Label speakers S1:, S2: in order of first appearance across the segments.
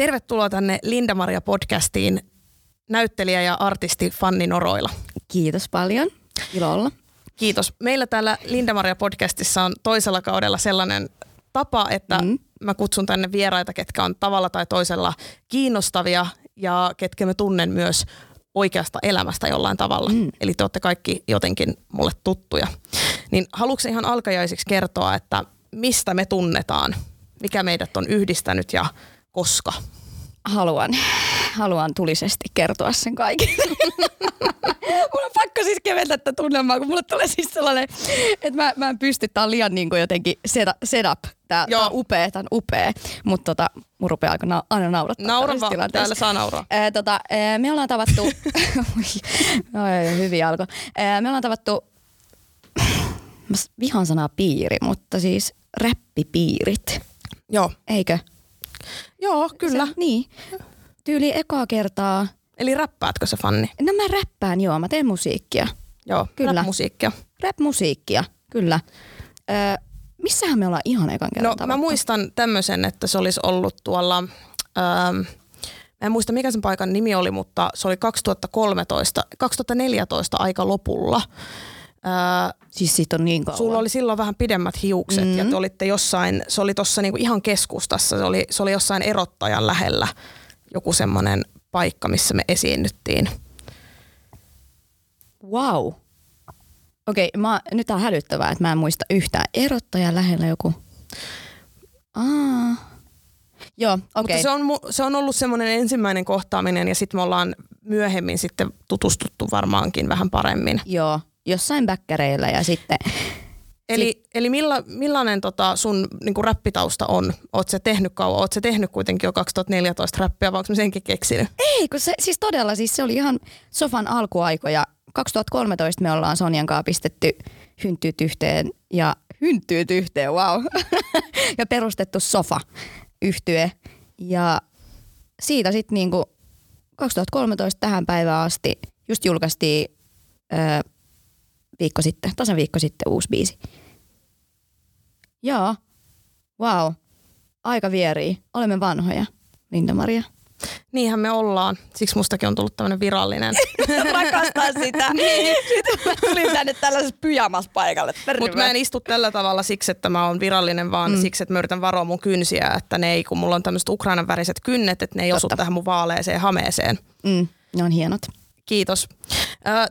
S1: Tervetuloa tänne Linda-Maria podcastiin näyttelijä ja artisti Fanni Noroila.
S2: Kiitos paljon. Ilo olla.
S1: Kiitos. Meillä täällä Linda-Maria podcastissa on toisella kaudella sellainen tapa, että mm. mä kutsun tänne vieraita, ketkä on tavalla tai toisella kiinnostavia ja ketkä mä tunnen myös oikeasta elämästä jollain tavalla. Mm. Eli te olette kaikki jotenkin mulle tuttuja. Niin haluatko ihan alkajaisiksi kertoa, että mistä me tunnetaan? Mikä meidät on yhdistänyt ja koska?
S2: Haluan, haluan tulisesti kertoa sen kaiken. Mulla on pakko siis keventää tätä tunnelmaa, kun mulle tulee siis sellainen, että mä, mä en pysty, tää on liian niin kuin jotenkin setup. Tää, tää on upea, tää on upea. Mutta tota, mun rupeaa aika na- aina naurattaa.
S1: Naura vaan, täällä saa nauraa.
S2: Ee, tota, ee, me ollaan tavattu, no, hyvin alkoi. me ollaan tavattu, mä vihan sanaa piiri, mutta siis räppipiirit.
S1: Joo.
S2: Eikö?
S1: Joo, kyllä.
S2: Se, niin. Tyyli ekaa kertaa.
S1: Eli räppäätkö se Fanni?
S2: No mä räppään, joo. Mä teen musiikkia.
S1: Joo, kyllä. rap-musiikkia.
S2: Rap-musiikkia, kyllä. Öö, missähän me ollaan ihan ekan kerran
S1: No tavattu? mä muistan tämmöisen, että se olisi ollut tuolla... Öö, Mä en muista mikä sen paikan nimi oli, mutta se oli 2013, 2014 aika lopulla.
S2: Öö, siis siitä on niin kauan.
S1: Sulla oli silloin vähän pidemmät hiukset mm-hmm. ja te olitte jossain, se oli tuossa niinku ihan keskustassa, se oli, se oli jossain erottajan lähellä joku semmoinen paikka, missä me esiinnyttiin.
S2: Wow. Okei, okay, nyt on hälyttävää, että mä en muista yhtään. Erottajan lähellä joku. Aa. Joo, okei. Okay.
S1: Mutta se on, se on ollut semmoinen ensimmäinen kohtaaminen ja sitten me ollaan myöhemmin sitten tutustuttu varmaankin vähän paremmin.
S2: Joo, jossain bäkkäreillä ja sitten...
S1: Eli, Sit... eli milla, millainen tota sun niinku räppitausta on? Oot se tehnyt kauan? Oot se tehnyt kuitenkin jo 2014 räppiä vai onko senkin keksinyt?
S2: Ei, kun se, siis todella, siis se oli ihan Sofan alkuaikoja. 2013 me ollaan Sonjan kanssa pistetty hynttyyt yhteen ja hynttyyt yhteen, wow. ja perustettu Sofa yhtye. Ja siitä sitten niinku 2013 tähän päivään asti just julkaistiin öö, viikko sitten, tasan viikko sitten uusi biisi. Joo, wow, aika vierii. Olemme vanhoja, Linda-Maria.
S1: Niinhän me ollaan. Siksi mustakin on tullut tämmöinen virallinen.
S2: Rakastan sitä. niin. Sitten mä tulin tänne tällaisessa pyjamas paikalle.
S1: Mutta mä en istu tällä tavalla siksi, että mä oon virallinen, vaan mm. siksi, että mä yritän varoa mun kynsiä, että ne ei, kun mulla on tämmöiset Ukrainan väriset kynnet, että ne ei Totta. osu tähän mun vaaleeseen hameeseen.
S2: Mm. Ne on hienot.
S1: Kiitos.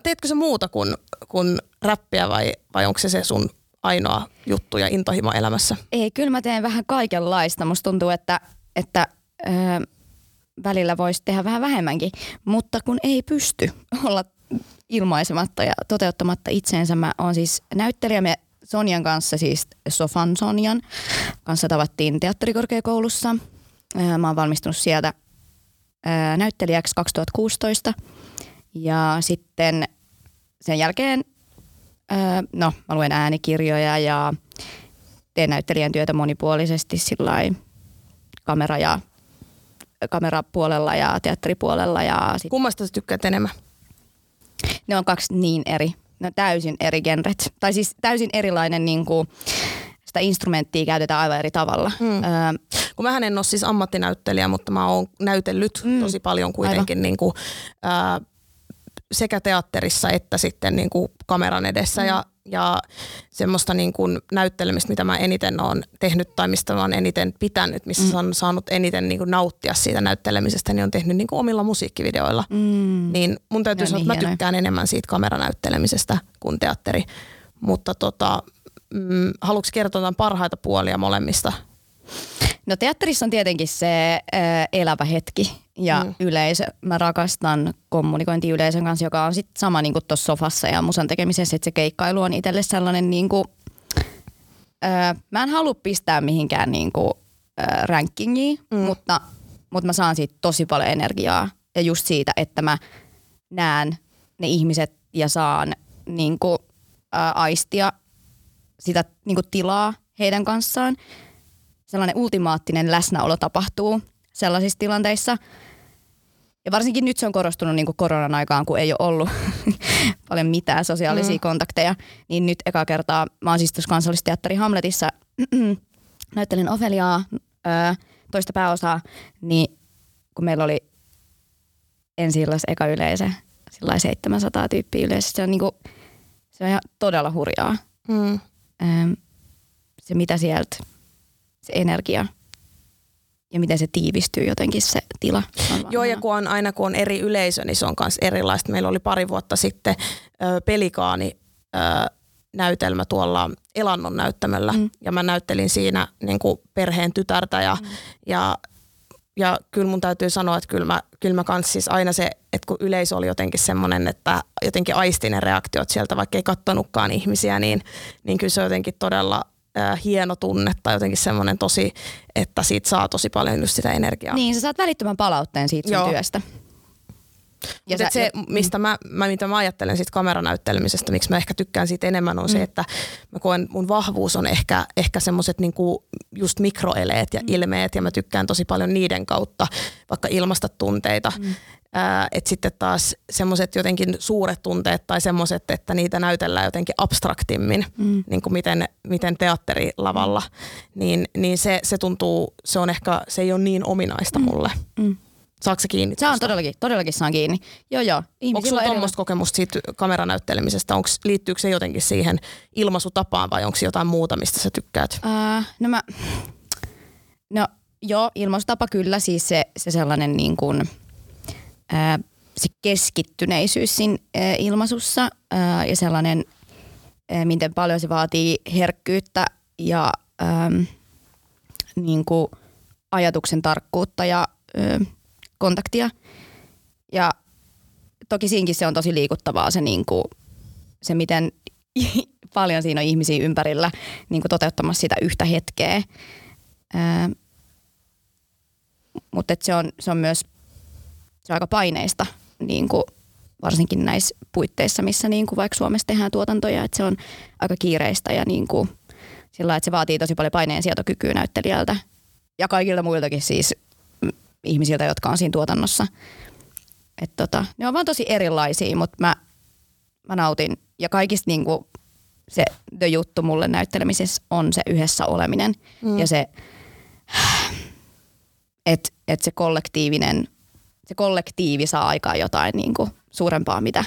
S1: teetkö sä muuta kuin, kuin räppiä vai, vai onko se se sun ainoa juttu ja intohimo elämässä?
S2: Ei, kyllä mä teen vähän kaikenlaista. Musta tuntuu, että, että öö, välillä voisi tehdä vähän vähemmänkin, mutta kun ei pysty olla ilmaisematta ja toteuttamatta itseensä. Mä oon siis näyttelijä, me Sonjan kanssa, siis Sofan Sonjan kanssa tavattiin teatterikorkeakoulussa. Mä oon valmistunut sieltä näyttelijäksi 2016 ja sitten sen jälkeen, no mä luen äänikirjoja ja teen näyttelijän työtä monipuolisesti sillä kamera- ja kamerapuolella ja teatteripuolella. Ja
S1: sit... Kummasta sä tykkäät enemmän?
S2: Ne on kaksi niin eri, ne on täysin eri genret. Tai siis täysin erilainen niin kuin, sitä instrumenttia käytetään aivan eri tavalla. Mm. Öö,
S1: Kun mähän en ole siis ammattinäyttelijä, mutta mä oon näytellyt mm. tosi paljon kuitenkin niin kuin, öö, sekä teatterissa että sitten niin kuin kameran edessä. Mm. Ja ja semmoista niin kuin näyttelemistä, mitä mä eniten olen tehnyt tai mistä mä olen eniten pitänyt, missä mm. on saanut eniten niin kuin nauttia siitä näyttelemisestä, niin on tehnyt niin kuin omilla musiikkivideoilla. Mm. Niin mun täytyy sanoa, niin että mä tykkään enemmän siitä kameranäyttelemisestä kuin teatteri. Mutta tota, mm, haluatko kertoa parhaita puolia molemmista?
S2: No teatterissa on tietenkin se äh, elävä hetki ja mm. yleisö. Mä rakastan kommunikointi yleisön kanssa, joka on sitten sama niin tuossa sofassa ja musan tekemisessä, että se keikkailu on itselle sellainen niin kuin, äh, mä en halua pistää mihinkään niin kuin, äh, rankingiin, mm. mutta, mutta mä saan siitä tosi paljon energiaa ja just siitä, että mä näen ne ihmiset ja saan niin kuin, äh, aistia sitä niin kuin tilaa heidän kanssaan – sellainen ultimaattinen läsnäolo tapahtuu sellaisissa tilanteissa. Ja varsinkin nyt se on korostunut niin kuin koronan aikaan, kun ei ole ollut paljon mitään sosiaalisia mm. kontakteja. Niin nyt eka kertaa, mä oon siis tuossa kansallisteatteri Hamletissa, näyttelen Ofeliaa, toista pääosaa, niin kun meillä oli ensi eka yleisö, sillä 700 tyyppiä yleisö. Se on, niinku, se on ihan todella hurjaa. Mm. se mitä sieltä, se energia ja miten se tiivistyy jotenkin se tila.
S1: Joo, ja kun on, aina kun on eri yleisö, niin se on myös erilaista. Meillä oli pari vuotta sitten ö, pelikaani ö, näytelmä tuolla Elannon näyttämöllä, mm. ja mä näyttelin siinä niin kuin perheen tytärtä, ja, mm. ja ja kyllä mun täytyy sanoa, että kyllä mä, kyllä mä kans siis aina se, että kun yleisö oli jotenkin semmoinen, että jotenkin aistin ne reaktiot sieltä, vaikka ei kattonutkaan ihmisiä, niin, niin kyllä se on jotenkin todella äh, hieno tunne tai jotenkin semmoinen tosi, että siitä saa tosi paljon just sitä energiaa.
S2: Niin, sä saat välittömän palautteen siitä sun Joo. työstä.
S1: Ja sä, se, mistä mä, mä, mitä mä ajattelen siitä kameranäyttelemisestä, miksi mä ehkä tykkään siitä enemmän, on mm. se, että mä koen, mun vahvuus on ehkä, ehkä semmoiset niinku just mikroeleet ja mm. ilmeet, ja mä tykkään tosi paljon niiden kautta vaikka ilmasta tunteita. Mm. Ää, et sitten taas semmoiset jotenkin suuret tunteet tai semmoiset, että niitä näytellään jotenkin abstraktimmin, mm. niin kuin miten, miten teatterilavalla, niin, niin se, se tuntuu, se on ehkä, se ei ole niin ominaista mm. mulle. Mm. Saatko se kiinni?
S2: Se on todellakin, todellakin saan kiinni. Joo, joo.
S1: Onko sulla tuommoista kokemusta siitä kameranäyttelemisestä? Onko, liittyykö se jotenkin siihen ilmaisutapaan vai onko jotain muuta, mistä sä tykkäät?
S2: Uh, no mä, no joo, ilmaisutapa kyllä, siis se, se sellainen niin kuin, se keskittyneisyys siinä ilmaisussa ja sellainen, miten paljon se vaatii herkkyyttä ja niin kuin ajatuksen tarkkuutta ja kontaktia. Ja toki siinkin se on tosi liikuttavaa se, niin kuin, se miten paljon siinä on ihmisiä ympärillä niin kuin toteuttamassa sitä yhtä hetkeä. Mutta se on, se on myös se on aika paineista, niin kuin varsinkin näissä puitteissa, missä niin kuin vaikka Suomessa tehdään tuotantoja, että se on aika kiireistä ja niin kuin, sillä että se vaatii tosi paljon paineen sietokykyä näyttelijältä ja kaikilta muiltakin siis ihmisiltä, jotka on siinä tuotannossa. Et tota, ne on vaan tosi erilaisia, mutta mä, mä nautin. Ja kaikista niinku se the juttu mulle näyttelemisessä on se yhdessä oleminen mm. ja se, että et se kollektiivinen, se kollektiivi saa aikaan jotain niinku suurempaa, mitä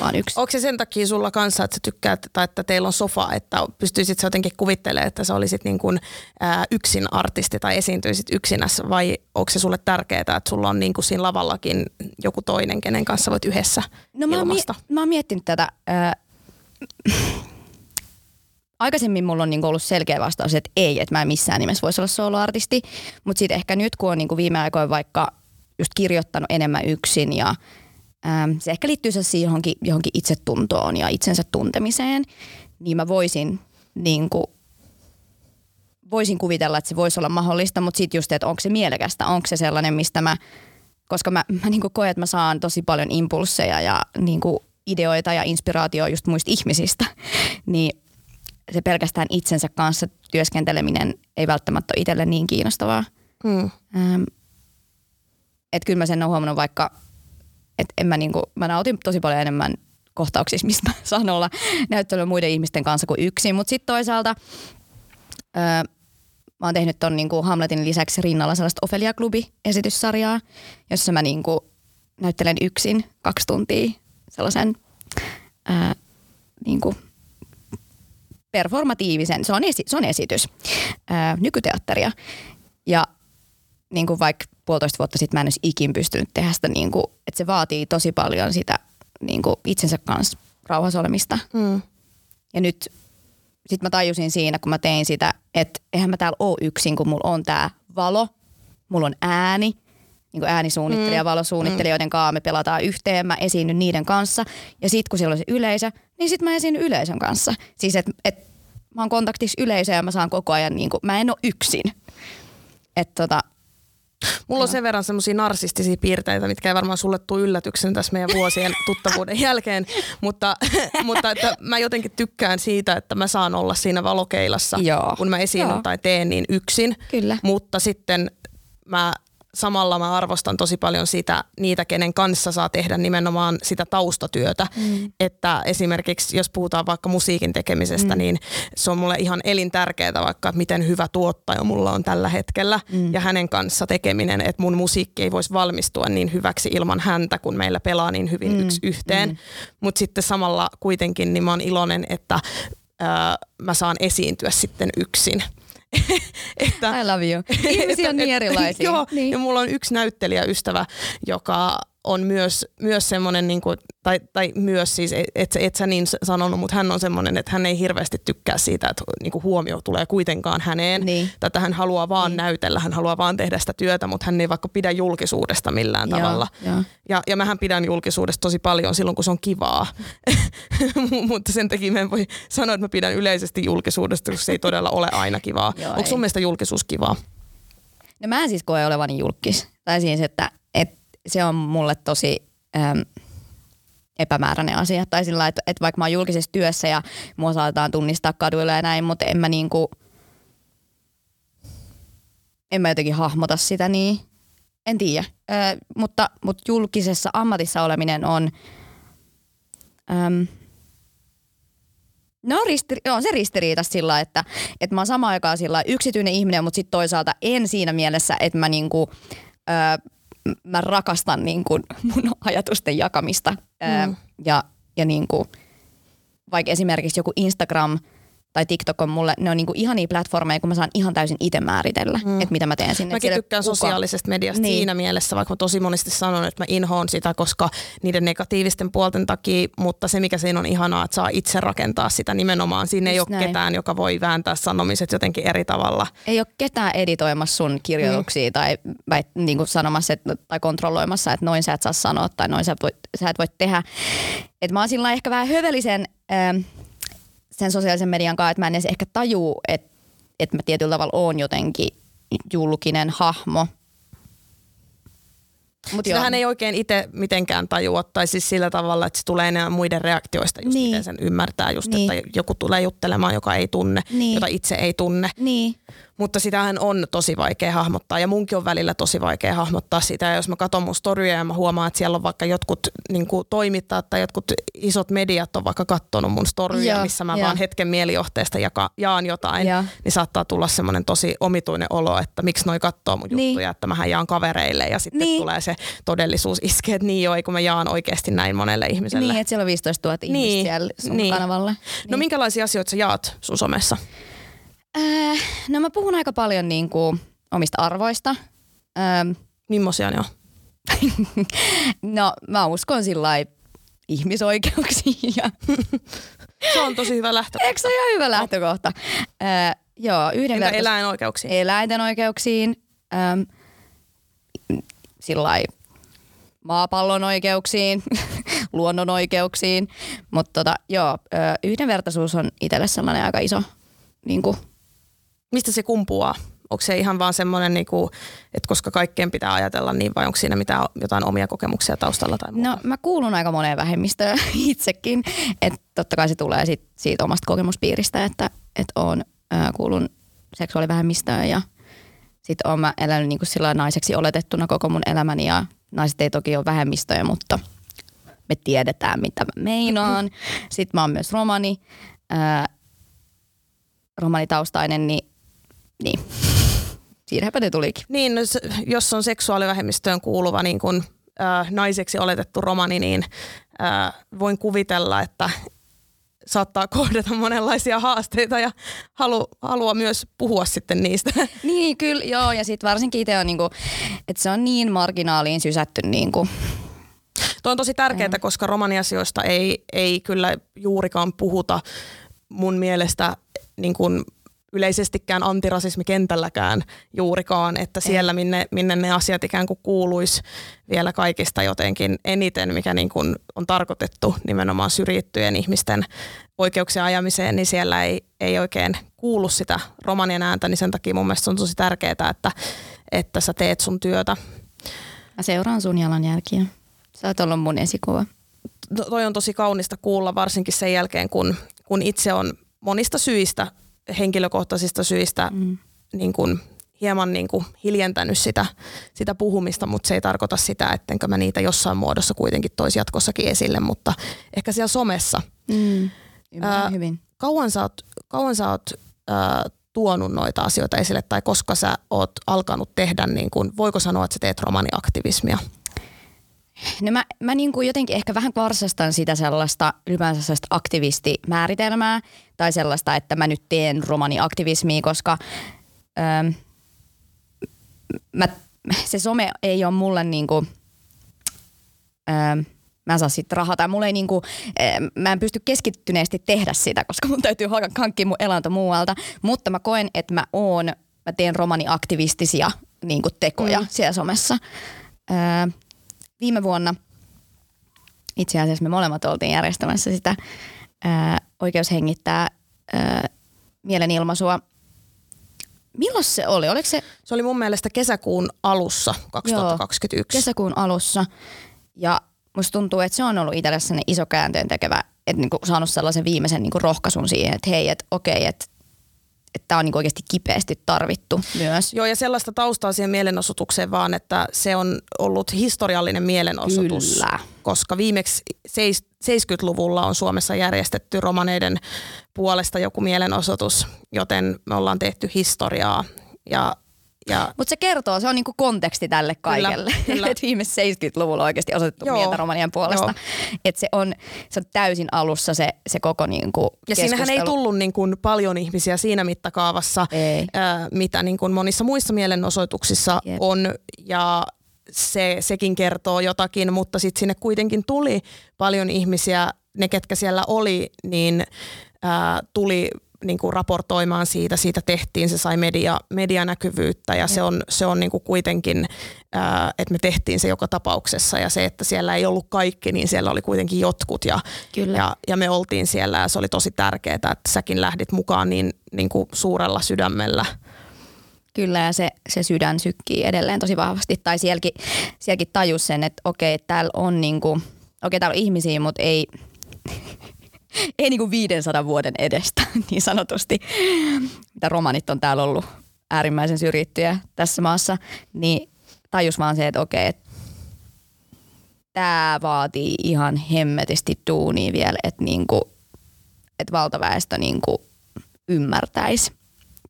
S2: vaan yksi.
S1: Onko se sen takia sulla kanssa, että sä tykkäät, tai että teillä on sofa, että pystyisit sä jotenkin kuvittelemaan, että sä olisit niin kuin, ää, yksin artisti tai esiintyisit yksinässä, vai onko se sulle tärkeää, että sulla on niin kuin siinä lavallakin joku toinen, kenen kanssa voit yhdessä no, mä ilmasta?
S2: Oon, mä oon miettinyt tätä. Äh, aikaisemmin mulla on niinku ollut selkeä vastaus, että ei, että mä en missään nimessä voisi olla soloartisti, mutta sitten ehkä nyt kun on niinku viime aikoina vaikka just kirjoittanut enemmän yksin ja Ähm, se ehkä liittyy se johonkin, johonkin itsetuntoon ja itsensä tuntemiseen, niin mä voisin niin kuin, voisin kuvitella, että se voisi olla mahdollista, mutta sitten just, että onko se mielekästä, onko se sellainen, mistä mä, koska mä, mä niin koen, että mä saan tosi paljon impulseja ja niin kuin ideoita ja inspiraatioa just muista ihmisistä, niin se pelkästään itsensä kanssa työskenteleminen ei välttämättä ole itselle niin kiinnostavaa. Hmm. Ähm, että kyllä mä sen olen huomannut vaikka että en mä, niinku, mä nautin tosi paljon enemmän kohtauksissa, mistä mä saan olla näyttelyä muiden ihmisten kanssa kuin yksin. Mutta sitten toisaalta öö, mä oon tehnyt ton niinku Hamletin lisäksi rinnalla sellaista Ofelia Klubi-esityssarjaa, jossa mä niinku näyttelen yksin kaksi tuntia sellaisen öö, niinku performatiivisen, se on, esi- se on esitys, öö, nykyteatteria. Ja niin kuin vaikka puolitoista vuotta sitten mä en olisi ikin pystynyt tehdä sitä, niin kuin, että se vaatii tosi paljon sitä niin kuin itsensä kanssa rauhassa olemista. Mm. Ja nyt sitten mä tajusin siinä, kun mä tein sitä, että eihän mä täällä ole yksin, kun mulla on tää valo, mulla on ääni, niin kuin äänisuunnittelija, mm. valosuunnittelija, joiden kanssa me pelataan yhteen, mä esiinnyn niiden kanssa. Ja sitten kun siellä on se yleisö, niin sitten mä esiinnyn yleisön kanssa. Siis että et, mä oon kontaktissa yleisöön ja mä saan koko ajan, niin kuin, mä en ole yksin. Että tota,
S1: Mulla on sen verran semmoisia narsistisia piirteitä, mitkä ei varmaan sulle tule yllätyksen tässä meidän vuosien tuttavuuden jälkeen, mutta, mutta että mä jotenkin tykkään siitä, että mä saan olla siinä valokeilassa, Joo. kun mä esiinnyn tai teen niin yksin.
S2: Kyllä.
S1: Mutta sitten mä samalla mä arvostan tosi paljon sitä, niitä, kenen kanssa saa tehdä nimenomaan sitä taustatyötä. Mm. Että esimerkiksi jos puhutaan vaikka musiikin tekemisestä, mm. niin se on mulle ihan elintärkeää vaikka, että miten hyvä tuottaja mulla on tällä hetkellä mm. ja hänen kanssa tekeminen, että mun musiikki ei voisi valmistua niin hyväksi ilman häntä, kun meillä pelaa niin hyvin mm. yksi yhteen. Mm. Mutta sitten samalla kuitenkin niin mä oon iloinen, että öö, mä saan esiintyä sitten yksin.
S2: että, I love you. Ihmisiä on niin erilaisia.
S1: Joo,
S2: niin.
S1: ja mulla on yksi näyttelijäystävä, joka on myös, myös semmoinen, niin kuin, tai, tai myös siis, et, et sä niin sanonut, mutta hän on semmoinen, että hän ei hirveästi tykkää siitä, että niin kuin huomio tulee kuitenkaan häneen. Niin. Tätä hän haluaa vaan niin. näytellä, hän haluaa vaan tehdä sitä työtä, mutta hän ei vaikka pidä julkisuudesta millään ja, tavalla. Ja. Ja, ja mähän pidän julkisuudesta tosi paljon silloin, kun se on kivaa. mutta sen takia mä en voi sanoa, että mä pidän yleisesti julkisuudesta, koska se ei todella ole aina kivaa. Joo, Onko sun mielestä julkisuus kivaa?
S2: No mä en siis koe olevani julkis. Tai siis, että se on mulle tosi äm, epämääräinen asia. Tai sillä että, että vaikka mä oon julkisessa työssä ja mua saatetaan tunnistaa kaduilla ja näin, mutta en mä niinku, en mä jotenkin hahmota sitä niin. En tiedä. Mutta, mutta julkisessa ammatissa oleminen on, äm, No ristiri- on se ristiriita sillä, että, että mä oon samaan aikaan sillä yksityinen ihminen, mutta sitten toisaalta en siinä mielessä, että mä niinku, ö, mä rakastan niin kuin mun ajatusten jakamista. Mm. Ää, ja, ja niin kuin, vaikka esimerkiksi joku Instagram – tai TikTok on mulle, ne on niinku ihania platformeja, kun mä saan ihan täysin itse määritellä, mm. että mitä mä teen sinne.
S1: Mäkin tykkään kuka... sosiaalisesta mediasta niin. siinä mielessä, vaikka mä tosi monesti sanon, että mä inhoon sitä, koska niiden negatiivisten puolten takia, mutta se mikä siinä on ihanaa, että saa itse rakentaa sitä nimenomaan. Siinä Just ei ole näin. ketään, joka voi vääntää sanomiset jotenkin eri tavalla.
S2: Ei ole ketään editoimassa sun kirjoituksia mm. tai vai, niin kuin sanomassa et, tai kontrolloimassa, että noin sä et saa sanoa tai noin sä, voit, sä et voi tehdä. Et mä oon sillä ehkä vähän hövelisen... Äh, sen sosiaalisen median kanssa, että mä en edes ehkä tajuu, että, että mä tietyllä tavalla oon jotenkin julkinen hahmo.
S1: Mut Sitähän ei oikein itse mitenkään tajua, tai siis sillä tavalla, että se tulee enää muiden reaktioista, just niin. miten sen ymmärtää, just niin. että joku tulee juttelemaan, joka ei tunne, niin. jota itse ei tunne.
S2: Niin.
S1: Mutta sitähän on tosi vaikea hahmottaa ja munkin on välillä tosi vaikea hahmottaa sitä. Ja jos mä katson mun storyja ja mä huomaan, että siellä on vaikka jotkut niin kuin toimittajat tai jotkut isot mediat on vaikka katsonut mun storyja, ja, missä mä ja. vaan hetken mielijohteesta jaka, jaan jotain, ja. niin saattaa tulla semmoinen tosi omituinen olo, että miksi noi katsoo mun niin. juttuja, että mähän jaan kavereille ja sitten niin. tulee se todellisuus iskee, että niin joo, kun mä jaan oikeasti näin monelle ihmiselle.
S2: Niin, että siellä on 15 000 ihmistä niin. siellä sun niin. kanavalle. No
S1: niin. No minkälaisia asioita sä jaat sun somessa?
S2: Äh, no mä puhun aika paljon niin kuin omista arvoista. Ähm,
S1: Mimmosia ne on?
S2: no mä uskon sillä ihmisoikeuksiin. Ja
S1: se on tosi hyvä lähtökohta.
S2: Eikö se ole ihan hyvä lähtökohta? Äh, joo,
S1: Entä eläinoikeuksiin?
S2: Eläinten oikeuksiin. Ähm, sillä maapallon oikeuksiin, luonnon oikeuksiin. Mutta tota, joo, yhdenvertaisuus on itselle sellainen aika iso niin kuin,
S1: Mistä se kumpuaa? Onko se ihan vaan semmoinen, niinku, että koska kaikkeen pitää ajatella niin, vai onko siinä mitään, jotain omia kokemuksia taustalla tai muuta?
S2: No mä kuulun aika moneen vähemmistöön itsekin. Että totta kai se tulee sit, siitä omasta kokemuspiiristä, että, että on, äh, kuulun seksuaalivähemmistöön ja sitten oon mä elänyt niin kuin naiseksi oletettuna koko mun elämäni ja naiset ei toki ole vähemmistöjä, mutta me tiedetään mitä mä meinaan. Sitten mä oon myös romani, ää, romanitaustainen, niin niin. Siinäpä ne tulikin.
S1: Niin, no jos on seksuaalivähemmistöön kuuluva niin kun, äh, naiseksi oletettu romani, niin äh, voin kuvitella, että saattaa kohdata monenlaisia haasteita ja halu, halua myös puhua sitten niistä.
S2: Niin, kyllä, joo. Ja sitten varsinkin itse on, niinku, että se on niin marginaaliin sysätty. Niinku.
S1: Tuo on tosi tärkeää, koska romaniasioista ei, ei kyllä juurikaan puhuta mun mielestä niin kuin yleisestikään antirasismikentälläkään juurikaan, että siellä minne, minne ne asiat ikään kuin kuuluisi vielä kaikista jotenkin eniten, mikä niin kuin on tarkoitettu nimenomaan syrjittyjen ihmisten oikeuksien ajamiseen, niin siellä ei, ei oikein kuulu sitä romanien ääntä, niin sen takia mun mielestä on tosi tärkeää, että, että sä teet sun työtä.
S2: Mä seuraan sun jalanjälkiä. Sä oot ollut mun esikuva.
S1: To, toi on tosi kaunista kuulla, varsinkin sen jälkeen, kun, kun itse on monista syistä henkilökohtaisista syistä mm. niin kuin hieman niin kuin hiljentänyt sitä, sitä puhumista, mutta se ei tarkoita sitä, ettenkö mä niitä jossain muodossa kuitenkin toisi jatkossakin esille, mutta ehkä siellä somessa.
S2: Mm. Ää, hyvin.
S1: Kauan sä oot, kauan sä oot ää, tuonut noita asioita esille tai koska sä oot alkanut tehdä, niin kuin, voiko sanoa, että sä teet romaniaktivismia?
S2: No mä, mä niin kuin jotenkin ehkä vähän karsastan sitä sellaista ylipäänsä sellaista aktivistimääritelmää tai sellaista, että mä nyt teen romaniaktivismia, koska öö, mä, se some ei ole mulle niin kuin, öö, mä en saa siitä rahaa tai mulle ei niinku, mä en pysty keskittyneesti tehdä sitä, koska mun täytyy hankkia mun elanto muualta, mutta mä koen, että mä oon, mä teen romaniaktivistisia niinku tekoja mm. siellä somessa. Öö, viime vuonna itse asiassa me molemmat oltiin järjestämässä sitä ää, oikeus hengittää ää, mielenilmaisua. Milloin se oli? Oliko se?
S1: Se oli mun mielestä kesäkuun alussa 2021. Joo,
S2: kesäkuun alussa. Ja musta tuntuu, että se on ollut itselle iso käänteen tekevä, että niinku saanut sellaisen viimeisen niinku rohkaisun siihen, että hei, että okei, että että tämä on niin oikeasti kipeästi tarvittu myös.
S1: Joo, ja sellaista taustaa siihen mielenosoitukseen vaan, että se on ollut historiallinen mielenosoitus.
S2: Kyllä.
S1: Koska viimeksi 70-luvulla on Suomessa järjestetty romaneiden puolesta joku mielenosoitus, joten me ollaan tehty historiaa. Ja
S2: ja... Mutta se kertoo, se on niinku konteksti tälle kaikelle. Kyllä, kyllä. että viime 70-luvulla oikeasti osoitettu Joo. mieltä romanian puolesta. Että se on, se on täysin alussa se, se koko niinku Ja
S1: keskustelu. siinähän ei tullut niinku paljon ihmisiä siinä mittakaavassa, ei. Äh, mitä niinku monissa muissa mielenosoituksissa Jep. on. Ja se, sekin kertoo jotakin, mutta sitten sinne kuitenkin tuli paljon ihmisiä, ne ketkä siellä oli, niin äh, tuli niin kuin raportoimaan siitä, siitä tehtiin, se sai media, medianäkyvyyttä ja, ja. se on, se on niin kuin kuitenkin, ää, että me tehtiin se joka tapauksessa ja se, että siellä ei ollut kaikki, niin siellä oli kuitenkin jotkut ja, Kyllä. ja, ja me oltiin siellä ja se oli tosi tärkeää, että säkin lähdit mukaan niin, niin kuin suurella sydämellä.
S2: Kyllä ja se, se sydän sykkii edelleen tosi vahvasti tai sielläkin, sielläkin tajus sen, että okei, täällä on niin kuin, okei täällä on ihmisiä, mutta ei, ei niin kuin 500 vuoden edestä niin sanotusti, mitä romanit on täällä ollut äärimmäisen syrjittyjä tässä maassa, niin tajus vaan se, että okei, että tämä vaatii ihan hemmetisti duunia vielä, että niinku, et valtaväestö niinku ymmärtäisi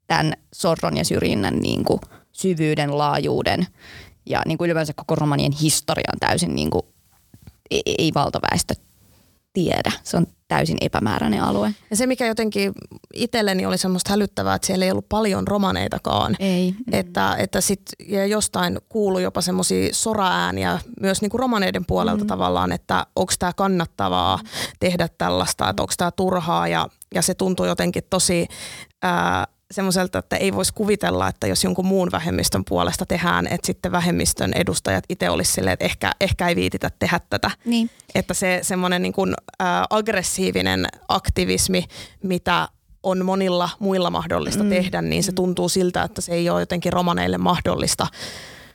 S2: tämän sorron ja syrjinnän niinku syvyyden, laajuuden ja niinku ylipäänsä koko romanien historian täysin niinku, ei, ei valtaväestö tiedä. Se on täysin epämääräinen alue.
S1: Ja se, mikä jotenkin itselleni oli semmoista hälyttävää, että siellä ei ollut paljon romaneitakaan.
S2: Ei.
S1: Että, että sit, ja jostain kuului jopa semmoisia soraääniä myös niin kuin romaneiden puolelta mm. tavallaan, että onko tämä kannattavaa tehdä tällaista, että onko tämä turhaa. Ja, ja se tuntui jotenkin tosi... Ää, semmoiselta, että ei voisi kuvitella, että jos jonkun muun vähemmistön puolesta tehdään, että sitten vähemmistön edustajat itse olisi silleen, että ehkä, ehkä ei viititä tehdä tätä.
S2: Niin.
S1: Että se semmoinen niin kuin, ä, aggressiivinen aktivismi, mitä on monilla muilla mahdollista mm. tehdä, niin se tuntuu siltä, että se ei ole jotenkin romaneille mahdollista.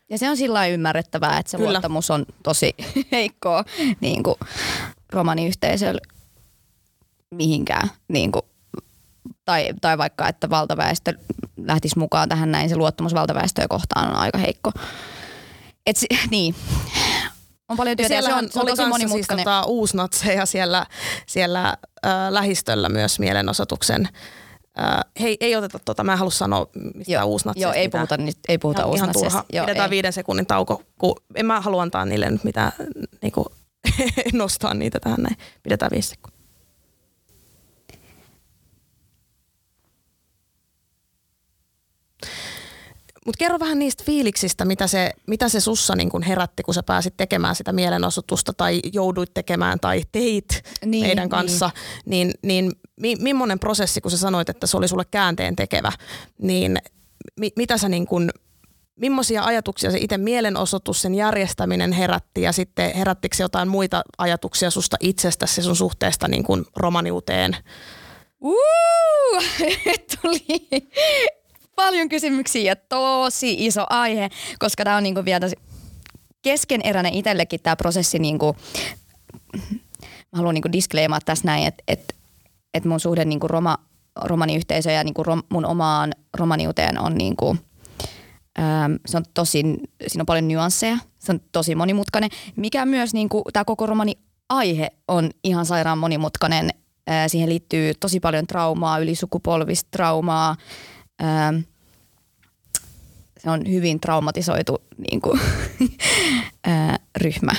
S2: Ja se on sillä ymmärrettävää, että se Kyllä. luottamus on tosi heikkoa niin kuin romaniyhteisöllä mihinkään niin kuin tai, tai vaikka, että valtaväestö lähtisi mukaan tähän näin, se luottamus valtaväestöä kohtaan on aika heikko. Et, niin, on paljon työtä ja se on, se on tosi monimutkainen. Siis
S1: tota, uusnatseja siellä, siellä äh, lähistöllä myös mielenosoituksen Äh, hei, ei oteta tota, mä en halua sanoa mistä uusnatseista.
S2: Joo, ei puhuta, nyt, ei puhuta uusnatseista.
S1: Joo, Pidetään ei. viiden sekunnin tauko, kun en mä halua antaa niille nyt mitään, niinku, nostaa niitä tähän näin. Pidetään viisi sekuntia. Mutta kerro vähän niistä fiiliksistä, mitä se, mitä se sussa niin kun herätti, kun sä pääsit tekemään sitä mielenosoitusta tai jouduit tekemään tai teit niin, meidän niin. kanssa. Niin, niin mi, millainen prosessi, kun sä sanoit, että se oli sulle käänteen tekevä, niin mi, mitä sä niin kun, millaisia ajatuksia se itse mielenosoitus, sen järjestäminen herätti ja sitten herättikö se jotain muita ajatuksia susta itsestäsi sun suhteesta niin kuin romaniuteen?
S2: Uh, tuli paljon kysymyksiä ja tosi iso aihe, koska tämä on niinku vielä tosi keskeneräinen itsellekin tämä prosessi. Niinku, mä haluan niinku disclaimaa tässä näin, että et, et mun suhde niinku roma, romaniyhteisö ja niinku rom, mun omaan romaniuteen on niinku, se on tosi, siinä on paljon nyansseja, se on tosi monimutkainen. Mikä myös niin kuin, tämä koko romani aihe on ihan sairaan monimutkainen. siihen liittyy tosi paljon traumaa, ylisukupolvista traumaa. Se on hyvin traumatisoitu niin kuin, ryhmä.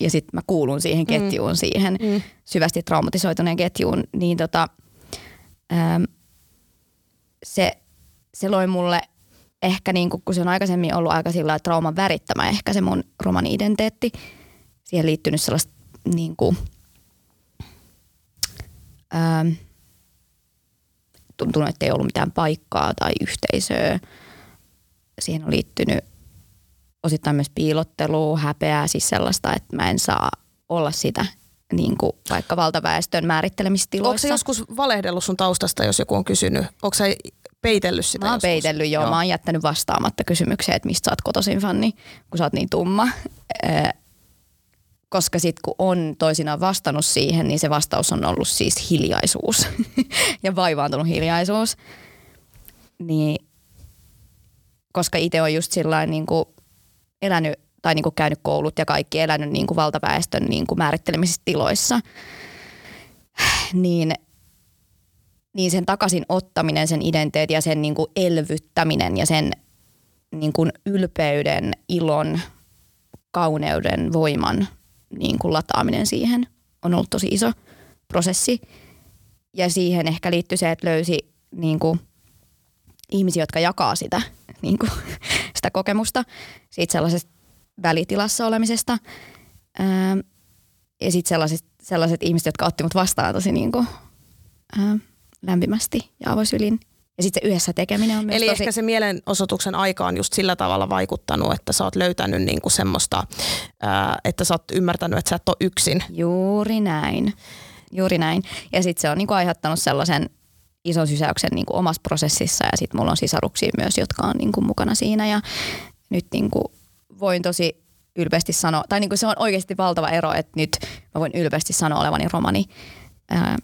S2: Ja sitten mä kuulun siihen mm. ketjuun, mm. siihen mm. syvästi traumatisoituneen ketjuun. Niin tota, se se loi mulle ehkä niin kuin, kun se on aikaisemmin ollut aika sillä trauman värittämä ehkä se mun romani-identiteetti. Siihen liittynyt sellaista niin kuin, ähm, tuntunut, että ei ollut mitään paikkaa tai yhteisöä. Siihen on liittynyt osittain myös piilottelua, häpeää, siis sellaista, että mä en saa olla sitä niin kuin vaikka valtaväestön määrittelemistiloissa.
S1: Onko se joskus valehdellut sun taustasta, jos joku on kysynyt? Onko se peitellyt sitä
S2: Mä oon joskus. peitellyt, joo. joo. Mä oon jättänyt vastaamatta kysymykseen, että mistä sä oot kotoisin fanni, kun sä oot niin tumma. Koska sitten kun on toisinaan vastannut siihen, niin se vastaus on ollut siis hiljaisuus ja vaivaantunut hiljaisuus. Niin, koska itse on just sillä niin elänyt tai niin kuin käynyt koulut ja kaikki elänyt niin kuin valtaväestön niin kuin määrittelemisissä tiloissa, niin – niin sen takaisin ottaminen, sen identiteetin ja sen niin kuin elvyttäminen ja sen niin kuin ylpeyden, ilon, kauneuden, voiman niin kuin lataaminen siihen on ollut tosi iso prosessi. Ja siihen ehkä liittyy se, että löysi niin kuin ihmisiä, jotka jakaa sitä, niin kuin, sitä kokemusta siitä sellaisesta välitilassa olemisesta. ja sitten sellaiset, sellaiset ihmiset, jotka otti mut vastaan tosi niin kuin, lämpimästi ja avosylin. Ja sitten se yhdessä tekeminen on myös
S1: Eli
S2: tosi...
S1: ehkä se mielenosoituksen aika on just sillä tavalla vaikuttanut, että sä oot löytänyt niinku semmoista, ää, että sä oot ymmärtänyt, että sä et ole yksin.
S2: Juuri näin. Juuri näin. Ja sitten se on niinku aiheuttanut sellaisen ison sysäyksen niinku omassa prosessissa ja sitten mulla on sisaruksia myös, jotka on niinku mukana siinä ja nyt niinku voin tosi ylpeästi sanoa, tai niinku se on oikeasti valtava ero, että nyt mä voin ylpeästi sanoa olevani romani. Ää,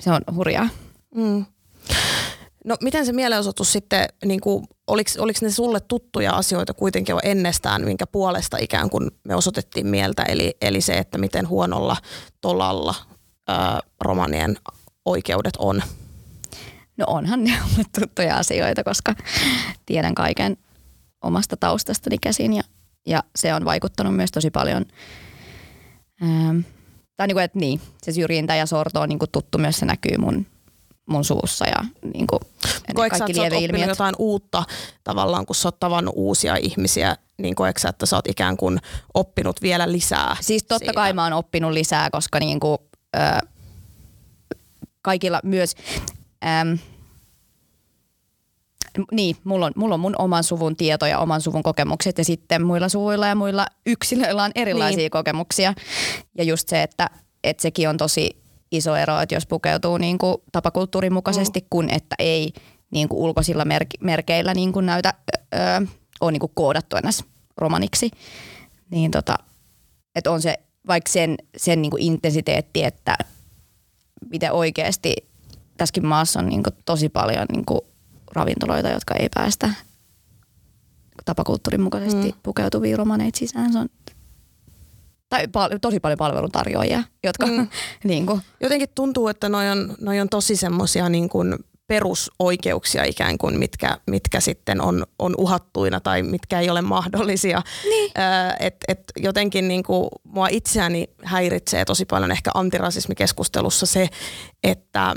S2: se on hurjaa. Mm.
S1: No miten se mielenosoitus sitten, niin kuin, oliko, oliko ne sulle tuttuja asioita kuitenkin jo ennestään, minkä puolesta ikään kuin me osoitettiin mieltä, eli, eli se, että miten huonolla tolalla ää, romanien oikeudet on?
S2: No onhan ne ollut tuttuja asioita, koska tiedän kaiken omasta taustastani käsin ja, ja se on vaikuttanut myös tosi paljon ähm, tai niin kuin, että niin, se syrjintä ja sorto on niin kuin tuttu myös, se näkyy mun, mun suvussa ja niin kuin,
S1: koetko kaikki lieveilmiöt. jotain uutta tavallaan, kun sä oot tavannut uusia ihmisiä, niin koetko sä, että sä oot ikään kuin oppinut vielä lisää?
S2: Siis totta siitä? kai mä oon oppinut lisää, koska niin kuin, ö, kaikilla myös... Äm, niin, mulla on, mulla on mun oman suvun tietoja, oman suvun kokemukset ja sitten muilla suvuilla ja muilla yksilöillä on erilaisia niin. kokemuksia. Ja just se, että, että sekin on tosi iso ero, että jos pukeutuu niin kuin tapakulttuurin mukaisesti, mm. kun että ei niin kuin ulkoisilla merk- merkeillä niin kuin näytä, öö, on niin kuin koodattu ennäs romaniksi. Niin tota, että on se vaikka sen, sen niin kuin intensiteetti, että miten oikeasti tässäkin maassa on niin kuin tosi paljon niin kuin ravintoloita, jotka ei päästä tapakulttuurin mukaisesti mm. pukeutuvia romaneita sisään. Se on tai pal- tosi paljon palveluntarjoajia, jotka mm. niin kuin.
S1: Jotenkin tuntuu, että noi on, noi on tosi semmoisia niin kuin perusoikeuksia ikään kuin, mitkä, mitkä sitten on, on uhattuina tai mitkä ei ole mahdollisia. Niin. Äh, et, et jotenkin niin kuin, mua itseäni häiritsee tosi paljon ehkä antirasismikeskustelussa se, että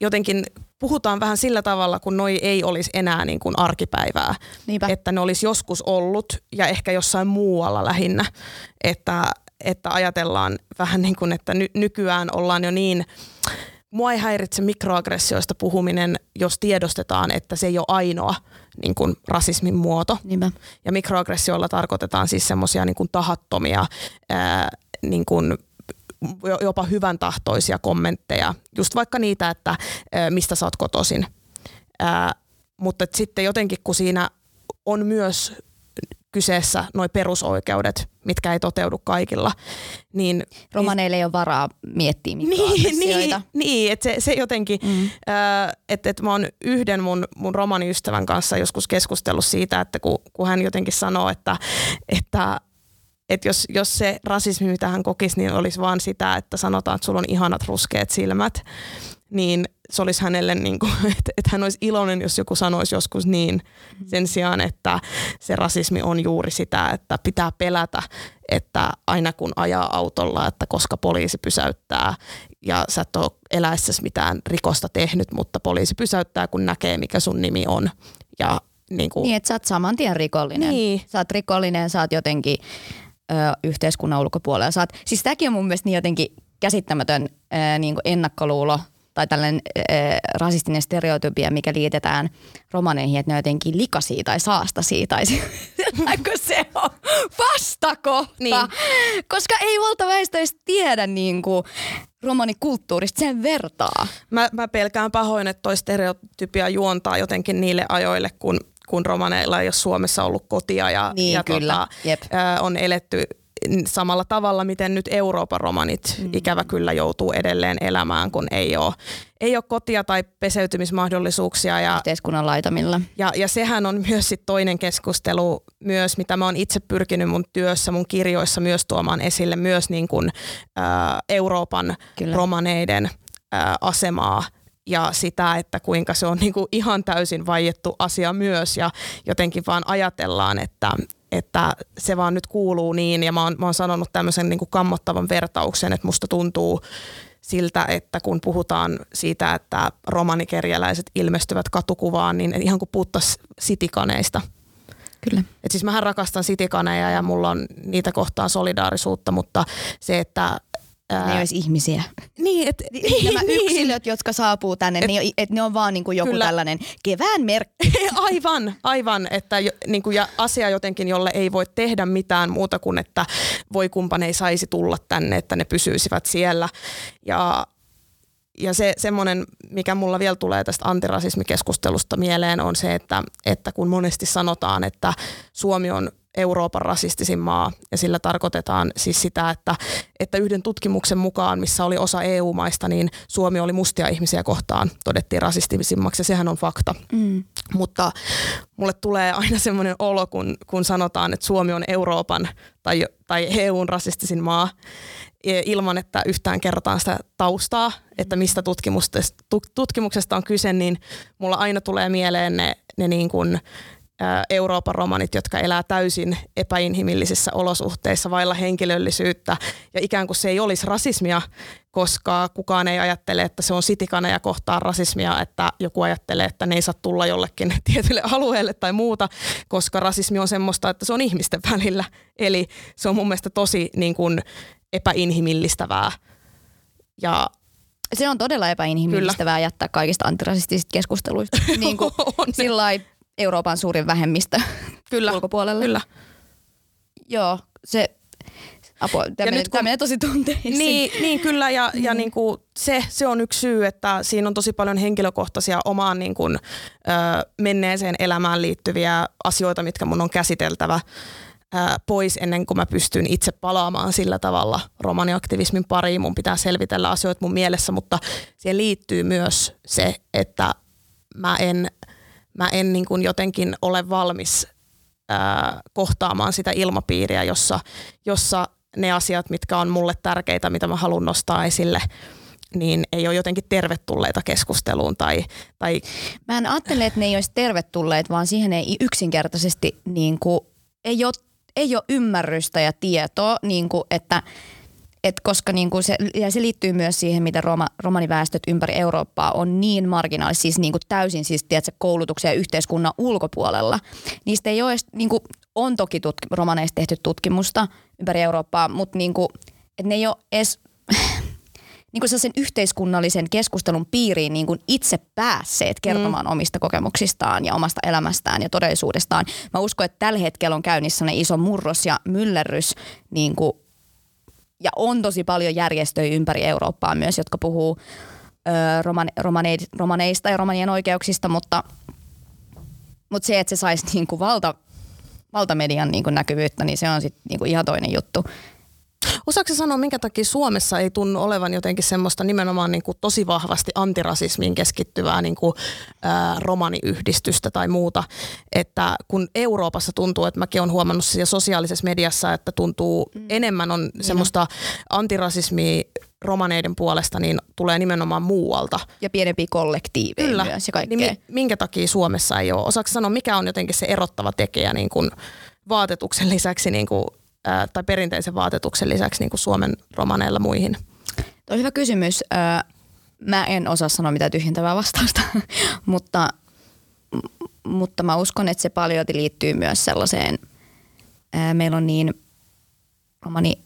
S1: jotenkin puhutaan vähän sillä tavalla, kun noi ei olisi enää niin kuin arkipäivää. Niinpä. Että ne olisi joskus ollut ja ehkä jossain muualla lähinnä. Että, että ajatellaan vähän niin kuin, että ny- nykyään ollaan jo niin, mua ei häiritse mikroaggressioista puhuminen, jos tiedostetaan, että se ei ole ainoa niin kuin rasismin muoto. Niinpä. Ja mikroaggressioilla tarkoitetaan siis semmoisia niin kuin tahattomia ää, niin kuin jopa hyvän tahtoisia kommentteja, just vaikka niitä, että mistä sä oot kotoisin. Ää, mutta sitten jotenkin kun siinä on myös kyseessä nuo perusoikeudet, mitkä ei toteudu kaikilla. Niin,
S2: Romaneille ei ole varaa miettiä
S1: niin, niin, niin että se, se jotenkin, mm. äh, että et mä oon yhden mun, mun romaniystävän kanssa joskus keskustellut siitä, että kun, kun hän jotenkin sanoo, että, että että jos, jos se rasismi, mitä hän kokisi, niin olisi vaan sitä, että sanotaan, että sulla on ihanat ruskeat silmät, niin se olisi hänelle, niin kuin, että, että hän olisi iloinen, jos joku sanoisi joskus niin, sen sijaan, että se rasismi on juuri sitä, että pitää pelätä, että aina kun ajaa autolla, että koska poliisi pysäyttää ja sä et ole eläessäsi mitään rikosta tehnyt, mutta poliisi pysäyttää, kun näkee, mikä sun nimi on. Ja niin, kuin,
S2: niin että sä oot saman tien rikollinen.
S1: Niin.
S2: Sä oot rikollinen, sä oot jotenkin ö, yhteiskunnan ulkopuolella. Sä oot, siis tämäkin on mun mielestä niin jotenkin käsittämätön ö, niin kuin ennakkoluulo tai tällainen äh, rasistinen stereotypia, mikä liitetään romaneihin, että ne on jotenkin likaisia tai saastaisia tai kun se on vastakohta. Niin. Koska ei valtaväestö edes tiedä niin kuin, romanikulttuurista sen vertaa.
S1: Mä, mä pelkään pahoin, että toi stereotypia juontaa jotenkin niille ajoille, kun kun romaneilla ei ole Suomessa ollut kotia ja,
S2: niin,
S1: ja
S2: kyllä. Tota, Jep.
S1: On eletty samalla tavalla, miten nyt Euroopan romanit mm. ikävä kyllä joutuu edelleen elämään, kun ei ole, ei ole kotia tai peseytymismahdollisuuksia. Ja,
S2: Yhteiskunnan laitamilla.
S1: Ja, ja sehän on myös sit toinen keskustelu, myös mitä mä oon itse pyrkinyt mun työssä, mun kirjoissa myös tuomaan esille, myös niin kuin, ä, Euroopan kyllä. romaneiden ä, asemaa ja sitä, että kuinka se on niin kuin ihan täysin vaiettu asia myös ja jotenkin vaan ajatellaan, että, että se vaan nyt kuuluu niin ja mä oon, mä oon sanonut tämmöisen niin kuin kammottavan vertauksen, että musta tuntuu siltä, että kun puhutaan siitä, että romanikerjäläiset ilmestyvät katukuvaan, niin ihan kuin puhuttaisiin sitikaneista.
S2: Kyllä.
S1: Et siis mähän rakastan sitikaneja ja mulla on niitä kohtaan solidaarisuutta, mutta se, että
S2: ne olisi ihmisiä.
S1: Niin, et,
S2: niin, Nämä niin. yksilöt, jotka saapuu tänne, et, niin, et ne on vaan niinku joku kyllä. tällainen kevään merkki.
S1: aivan, aivan. Että jo, niinku, ja asia jotenkin, jolle ei voi tehdä mitään muuta kuin, että voi kumpan ei saisi tulla tänne, että ne pysyisivät siellä. Ja ja se semmoinen, mikä mulla vielä tulee tästä antirasismikeskustelusta mieleen, on se, että, että kun monesti sanotaan, että Suomi on Euroopan rasistisin maa. Ja sillä tarkoitetaan siis sitä, että, että yhden tutkimuksen mukaan, missä oli osa EU-maista, niin Suomi oli mustia ihmisiä kohtaan, todettiin rasistisimmaksi ja sehän on fakta. Mm. Mutta mulle tulee aina semmoinen olo, kun, kun sanotaan, että Suomi on Euroopan tai, tai EUn rasistisin maa ilman, että yhtään kerrotaan sitä taustaa, että mistä tutkimuksesta on kyse, niin mulla aina tulee mieleen ne, ne niin kuin Euroopan romanit, jotka elää täysin epäinhimillisissä olosuhteissa vailla henkilöllisyyttä. Ja ikään kuin se ei olisi rasismia, koska kukaan ei ajattele, että se on ja kohtaan rasismia, että joku ajattelee, että ne ei saa tulla jollekin tietylle alueelle tai muuta, koska rasismi on semmoista, että se on ihmisten välillä. Eli se on mun mielestä tosi niin kuin, epäinhimillistävää. Ja
S2: se on todella epäinhimillistävää Kyllä. jättää kaikista antirasistisista keskusteluista niin kuin Euroopan suurin vähemmistö
S1: Kyllä.
S2: ulkopuolelle.
S1: Kyllä.
S2: Joo, se Apua, tämä, menee, nyt, kun, menee tosi tunteisiin.
S1: Niin, niin kyllä, ja, ja niin kuin se, se on yksi syy, että siinä on tosi paljon henkilökohtaisia omaan niin kuin, ö, menneeseen elämään liittyviä asioita, mitkä mun on käsiteltävä ö, pois ennen kuin mä pystyn itse palaamaan sillä tavalla romaniaktivismin pariin. Mun pitää selvitellä asioita mun mielessä, mutta siihen liittyy myös se, että mä en mä en niin kuin jotenkin ole valmis ää, kohtaamaan sitä ilmapiiriä, jossa, jossa ne asiat, mitkä on mulle tärkeitä, mitä mä haluan nostaa esille, niin ei ole jotenkin tervetulleita keskusteluun. Tai, tai...
S2: Mä en ajattele, että ne ei olisi tervetulleet, vaan siihen ei yksinkertaisesti niin kuin, ei, ole, ei ole ymmärrystä ja tietoa, niin kuin, että – et koska niinku se, ja se liittyy myös siihen, mitä roma, romaniväestöt ympäri Eurooppaa on niin marginaalisia, siis niinku täysin siis, tiedätkö, koulutuksen ja yhteiskunnan ulkopuolella. Niistä ei ole edes, niinku, on toki tutk, romaneista tehty tutkimusta ympäri Eurooppaa, mutta niinku, et ne ei ole edes niin kuin sen yhteiskunnallisen keskustelun piiriin niin kuin itse päässeet kertomaan mm. omista kokemuksistaan ja omasta elämästään ja todellisuudestaan. Mä uskon, että tällä hetkellä on käynnissä ne iso murros ja myllerrys niin kuin ja on tosi paljon järjestöjä ympäri Eurooppaa myös, jotka puhuu romane, romaneista ja romanien oikeuksista, mutta, mutta se, että se saisi niinku valta valtamedian niin kuin näkyvyyttä, niin se on sitten niin kuin ihan toinen juttu.
S1: Osaatko sanoa, minkä takia Suomessa ei tunnu olevan jotenkin semmoista nimenomaan niin kuin tosi vahvasti antirasismiin keskittyvää niin kuin, ää, romaniyhdistystä tai muuta, että kun Euroopassa tuntuu, että mäkin olen huomannut siellä sosiaalisessa mediassa, että tuntuu mm. enemmän on niin semmoista antirasismia romaneiden puolesta, niin tulee nimenomaan muualta.
S2: Ja pienempiä kollektiiveja Kyllä. myös ja kaikkea. Niin
S1: minkä takia Suomessa ei ole? Osaatko sanoa, mikä on jotenkin se erottava tekijä niin kuin vaatetuksen lisäksi niin kuin tai perinteisen vaatetuksen lisäksi niin kuin Suomen romaneilla muihin?
S2: Tuo on hyvä kysymys. Mä en osaa sanoa mitään tyhjentävää vastausta, mutta, mutta mä uskon, että se paljon liittyy myös sellaiseen, meillä on niin, romani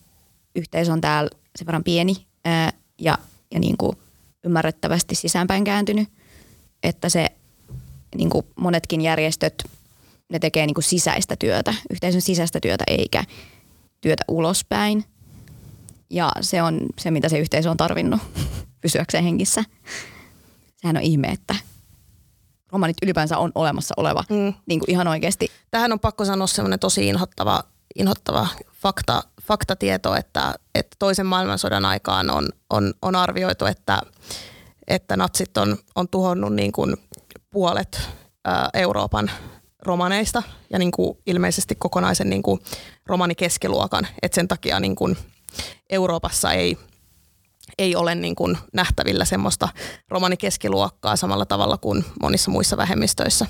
S2: yhteisö on täällä sen verran pieni ja, ja niin kuin ymmärrettävästi sisäänpäin kääntynyt, että se niin kuin monetkin järjestöt, ne tekee niin kuin sisäistä työtä, yhteisön sisäistä työtä eikä työtä ulospäin. Ja se on se, mitä se yhteisö on tarvinnut pysyäkseen hengissä. Sehän on ihme, että romanit ylipäänsä on olemassa oleva mm. niin kuin ihan oikeasti.
S1: Tähän on pakko sanoa semmoinen tosi inhottava, inhottava fakta, faktatieto, että, että toisen maailmansodan aikaan on, on, on arvioitu, että, että natsit on, on tuhonnut niin kuin puolet ää, Euroopan romaneista ja niin kuin ilmeisesti kokonaisen niin kuin romanikeskiluokan, että sen takia niin kuin Euroopassa ei, ei ole niin kuin nähtävillä semmoista romanikeskiluokkaa samalla tavalla kuin monissa muissa vähemmistöissä.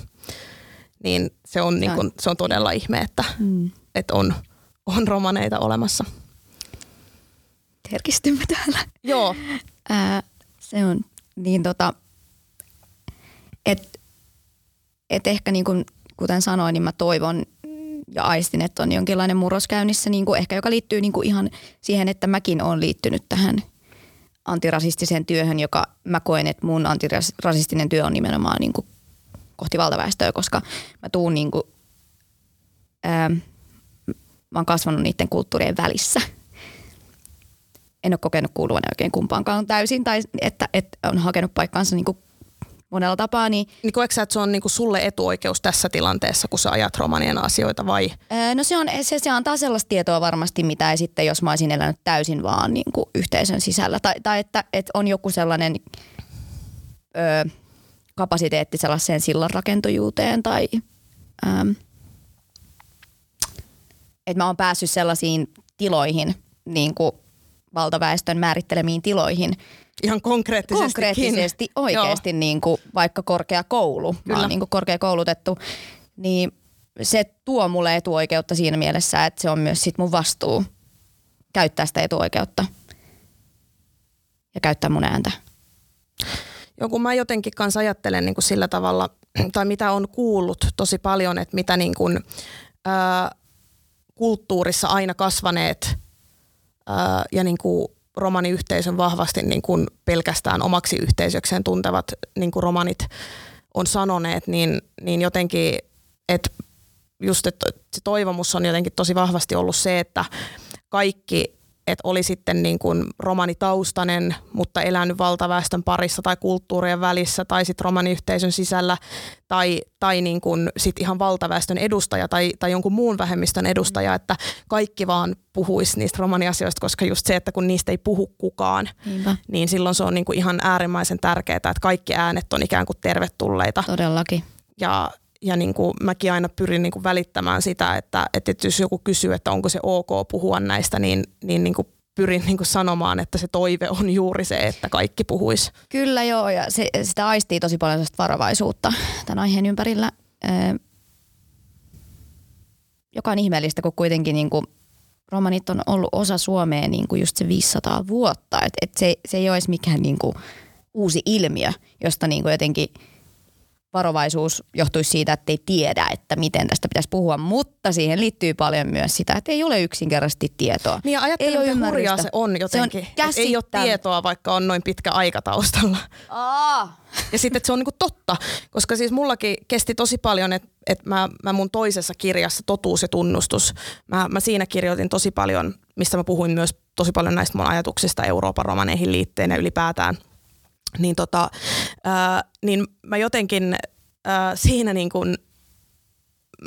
S1: Niin se on, niin kuin, se on todella ihme, että, mm. että on, on romaneita olemassa.
S2: Herkistymme täällä.
S1: Joo.
S2: Ää, se on niin tota, että et ehkä niin kuin kuten sanoin, niin mä toivon ja aistin, että on jonkinlainen murros käynnissä, niin kuin ehkä joka liittyy niin kuin ihan siihen, että mäkin olen liittynyt tähän antirasistiseen työhön, joka mä koen, että mun antirasistinen työ on nimenomaan niin kuin kohti valtaväestöä, koska mä tuun niin kuin, ää, mä oon kasvanut niiden kulttuurien välissä. En ole kokenut kuuluvan oikein kumpaankaan täysin, tai että, että on hakenut paikkaansa niin kuin monella tapaa. Niin,
S1: niin koetko sä, että se on niinku sulle etuoikeus tässä tilanteessa, kun sä ajat romanien asioita vai?
S2: Öö, no se, on, se, se antaa sellaista tietoa varmasti, mitä ei sitten, jos mä olisin elänyt täysin vaan niinku yhteisön sisällä. Tai, tai että, että on joku sellainen öö, kapasiteetti sellaiseen sillan rakentujuuteen tai öö, että mä oon päässyt sellaisiin tiloihin, niin kuin valtaväestön määrittelemiin tiloihin,
S1: Ihan konkreettisesti.
S2: Konkreettisesti oikeasti niin kuin vaikka korkeakoulu. Kyllä. Mä oon niin kuin korkeakoulutettu. Niin se tuo mulle etuoikeutta siinä mielessä, että se on myös sit mun vastuu käyttää sitä etuoikeutta ja käyttää mun ääntä.
S1: Joo, kun mä jotenkin kanssa ajattelen niin kuin sillä tavalla, tai mitä on kuullut tosi paljon, että mitä niin kuin, ää, kulttuurissa aina kasvaneet ää, ja niin kuin romaniyhteisön vahvasti niin kuin pelkästään omaksi yhteisökseen tuntevat niin kuin romanit on sanoneet, niin, niin jotenkin, että just että se toivomus on jotenkin tosi vahvasti ollut se, että kaikki että oli sitten niin kuin romanitaustainen, mutta elänyt valtaväestön parissa tai kulttuurien välissä tai sitten romaniyhteisön sisällä tai, tai niin kuin sit ihan valtaväestön edustaja tai, tai jonkun muun vähemmistön edustaja, mm. että kaikki vaan puhuisi niistä romaniasioista, koska just se, että kun niistä ei puhu kukaan, Niinpä. niin silloin se on niin kuin ihan äärimmäisen tärkeää, että kaikki äänet on ikään kuin tervetulleita.
S2: Todellakin.
S1: Ja, ja niin kuin mäkin aina pyrin niin kuin välittämään sitä, että, että jos joku kysyy, että onko se ok puhua näistä, niin, niin, niin kuin pyrin niin kuin sanomaan, että se toive on juuri se, että kaikki puhuisi.
S2: Kyllä joo, ja se, sitä aistii tosi paljon varovaisuutta tämän aiheen ympärillä, ee, joka on ihmeellistä, kun kuitenkin niin kuin romanit on ollut osa Suomea niin kuin just se 500 vuotta, että et se, se ei olisi mikään niin kuin uusi ilmiö, josta niin kuin jotenkin – varovaisuus johtuisi siitä, että ei tiedä, että miten tästä pitäisi puhua, mutta siihen liittyy paljon myös sitä, että ei ole yksinkertaisesti tietoa.
S1: Niin ja ajattelen, ei ole hurjaa se on jotenkin. Se on ei ole tietoa, vaikka on noin pitkä aikataustalla.
S2: Aa.
S1: Ja sitten, että se on niinku totta, koska siis mullakin kesti tosi paljon, että, että mä, mä mun toisessa kirjassa Totuus ja tunnustus, mä, mä siinä kirjoitin tosi paljon, mistä mä puhuin myös tosi paljon näistä mun ajatuksista Euroopan romaneihin liitteen ja ylipäätään – niin, tota, ää, niin mä jotenkin ää, siinä niin kuin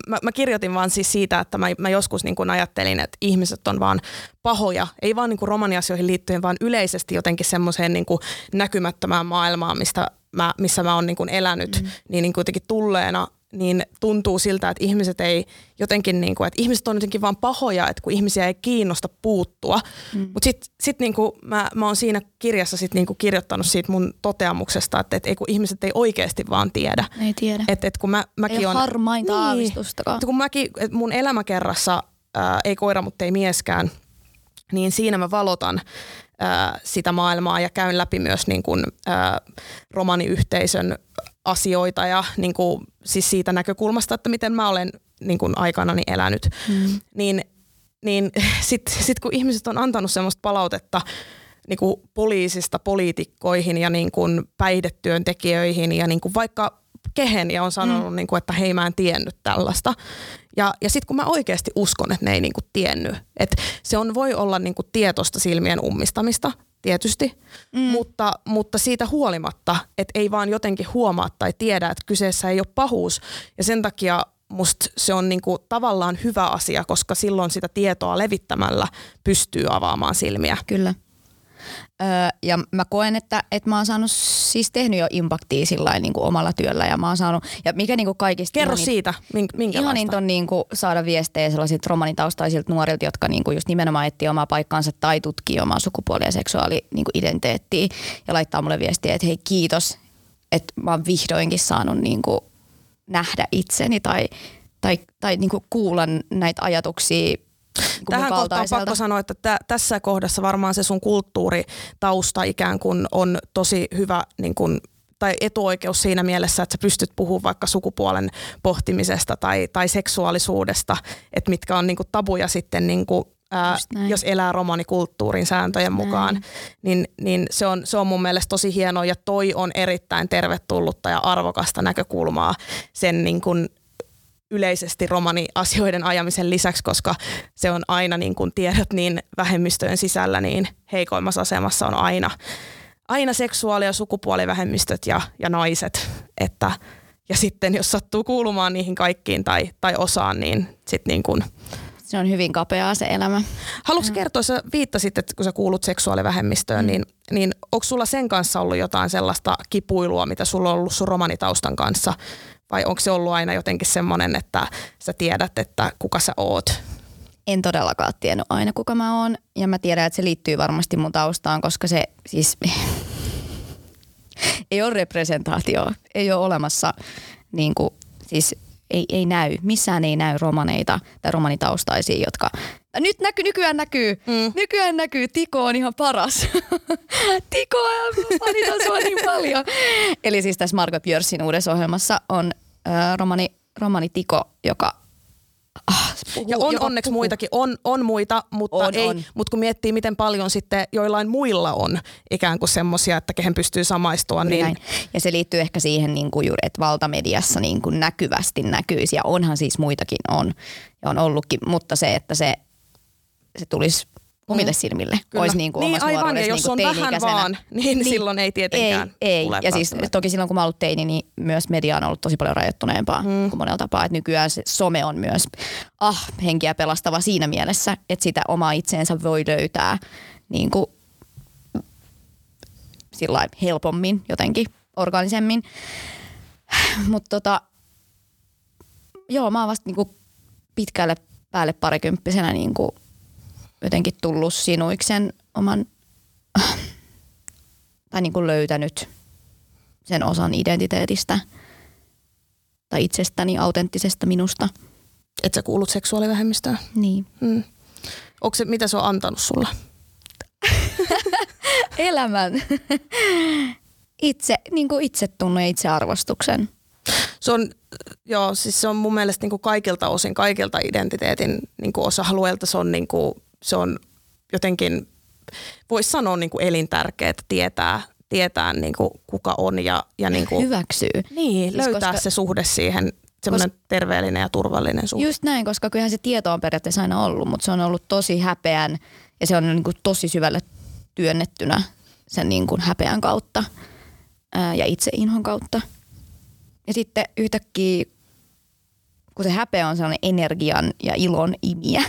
S1: mä, mä kirjoitin vaan siis siitä, että mä, mä joskus niin kuin ajattelin, että ihmiset on vaan pahoja, ei vaan niin kuin romaniasioihin liittyen, vaan yleisesti jotenkin semmoiseen niin kuin näkymättömään maailmaan, mistä mä, missä mä oon niin kuin elänyt, mm. niin, niin kuitenkin tulleena niin tuntuu siltä, että ihmiset ei jotenkin, niin kuin, että ihmiset on jotenkin vaan pahoja, että kun ihmisiä ei kiinnosta puuttua. Mm. Mutta sitten sit niin kuin mä, mä oon siinä kirjassa sit niin kuin kirjoittanut siitä mun toteamuksesta, että, että ei, kun ihmiset ei oikeasti vaan tiedä.
S2: Ei tiedä.
S1: Että, että kun mä, mäkin
S2: ei
S1: on,
S2: harmainta niin, aavistustakaan.
S1: Että kun mäkin, että mun elämäkerrassa, ää, ei koira, mutta ei mieskään, niin siinä mä valotan ää, sitä maailmaa ja käyn läpi myös niin kuin, ää, romaniyhteisön asioita ja niin kuin, siis siitä näkökulmasta, että miten mä olen niin kuin aikanani elänyt, mm. niin, niin sitten sit kun ihmiset on antanut semmoista palautetta niin kuin poliisista poliitikkoihin ja niin kuin päihdetyöntekijöihin ja niin kuin vaikka kehen ja on sanonut, mm. niin kuin, että hei mä en tiennyt tällaista. Ja, ja sitten kun mä oikeasti uskon, että ne ei niin kuin tiennyt, että se on, voi olla niin kuin tietoista silmien ummistamista, tietysti, mm. mutta, mutta siitä huolimatta, että ei vaan jotenkin huomaa tai tiedä, että kyseessä ei ole pahuus. Ja sen takia musta se on niinku tavallaan hyvä asia, koska silloin sitä tietoa levittämällä pystyy avaamaan silmiä.
S2: Kyllä. Öö, ja mä koen, että, että mä oon saanut siis tehnyt jo impaktia sillä niin kuin omalla työllä ja mä oon saanut, ja mikä niin kuin kaikista
S1: Kerro ihanit, siitä, minkälaista.
S2: Ihanit on niin kuin saada viestejä sellaisilta romanitaustaisilta nuorilta, jotka niin kuin just nimenomaan etsii omaa paikkaansa tai tutkii omaa sukupuoli- ja seksuaali-identiteettiä niin ja laittaa mulle viestiä, että hei kiitos, että mä oon vihdoinkin saanut niin kuin nähdä itseni tai, tai, tai niin kuin kuulla näitä ajatuksia
S1: Tähän kohtaan on pakko sanoa, että tä, tässä kohdassa varmaan se sun kulttuuritausta ikään kuin on tosi hyvä niin kuin tai etuoikeus siinä mielessä, että sä pystyt puhumaan vaikka sukupuolen pohtimisesta tai, tai seksuaalisuudesta, että mitkä on niin kuin tabuja sitten niin kuin Ää, jos elää romanikulttuurin sääntöjen mukaan, niin, niin se, on, se on mun mielestä tosi hienoa ja toi on erittäin tervetullutta ja arvokasta näkökulmaa sen niin kuin yleisesti romani-asioiden ajamisen lisäksi, koska se on aina niin kuin tiedot niin vähemmistöjen sisällä, niin heikoimmassa asemassa on aina, aina seksuaali- ja sukupuolivähemmistöt ja, ja naiset. Että, ja sitten jos sattuu kuulumaan niihin kaikkiin tai, tai osaan, niin sitten niin kuin
S2: se on hyvin kapeaa se elämä.
S1: Haluatko kertoa, sä viittasit, että kun sä kuulut seksuaalivähemmistöön, mm. niin, niin onko sulla sen kanssa ollut jotain sellaista kipuilua, mitä sulla on ollut sun romanitaustan kanssa, vai onko se ollut aina jotenkin semmoinen, että sä tiedät, että kuka sä oot?
S2: En todellakaan tiennyt aina, kuka mä oon. Ja mä tiedän, että se liittyy varmasti mun taustaan, koska se siis ei ole representaatio. Ei ole olemassa niin kuin, siis ei, ei näy, missään ei näy romaneita tai romanitaustaisia, jotka nyt näkyy, nykyään näkyy, mm. nykyään näkyy, Tiko on ihan paras. Tiko, panitan sua niin paljon. Eli siis tässä Margot Björsin uudessa ohjelmassa on äh, romani, romani Tiko, joka
S1: Ah, puhuu, ja on onneksi puhuu. muitakin, on, on muita, mutta, on, ei, on. mutta kun miettii, miten paljon sitten joillain muilla on ikään kuin semmoisia, että kehen pystyy samaistua. Niin... Näin.
S2: Ja se liittyy ehkä siihen, niin kuin juuri, että valtamediassa niin kuin näkyvästi näkyisi, ja onhan siis muitakin on, ja on ollutkin, mutta se, että se, se tulisi omille mm. silmille.
S1: Kyllä. Olisi niin, kuin niin aivan, ja jos niin on vähän vaan, niin, niin silloin ei tietenkään
S2: Ei, ei. ja siis toki silloin kun mä ollut teini, niin myös media on ollut tosi paljon rajoittuneempaa mm. kuin monella tapaa. Että nykyään se some on myös ah, henkiä pelastava siinä mielessä, että sitä omaa itseensä voi löytää niin kuin, sillä helpommin jotenkin, organisemmin. Mutta tota, joo, mä oon vasta niin kuin pitkälle päälle parikymppisenä niin kuin jotenkin tullut sinuiksen oman, tai niin kuin löytänyt sen osan identiteetistä tai itsestäni, autenttisesta minusta.
S1: Että sä kuulut seksuaalivähemmistöön?
S2: Niin. Hmm.
S1: Onko se, mitä se on antanut sulle?
S2: Elämän. Itse, niin kuin itsetunnon ja itsearvostuksen.
S1: Se on, joo, siis se on mun mielestä niin kuin kaikilta osin, kaikilta identiteetin niin kuin osa-alueilta se on niin kuin se on jotenkin, voisi sanoa niin kuin elintärkeää tietää, tietää niin kuin kuka on ja, ja niin kuin,
S2: hyväksyy.
S1: Niin, siis löytää koska, se suhde siihen, semmoinen terveellinen ja turvallinen suhde.
S2: Just näin, koska kyllähän se tieto on periaatteessa aina ollut, mutta se on ollut tosi häpeän ja se on niin kuin tosi syvälle työnnettynä sen niin kuin häpeän kautta ää, ja inhon kautta. Ja sitten yhtäkkiä kun se häpeä on sellainen energian ja ilon imiä,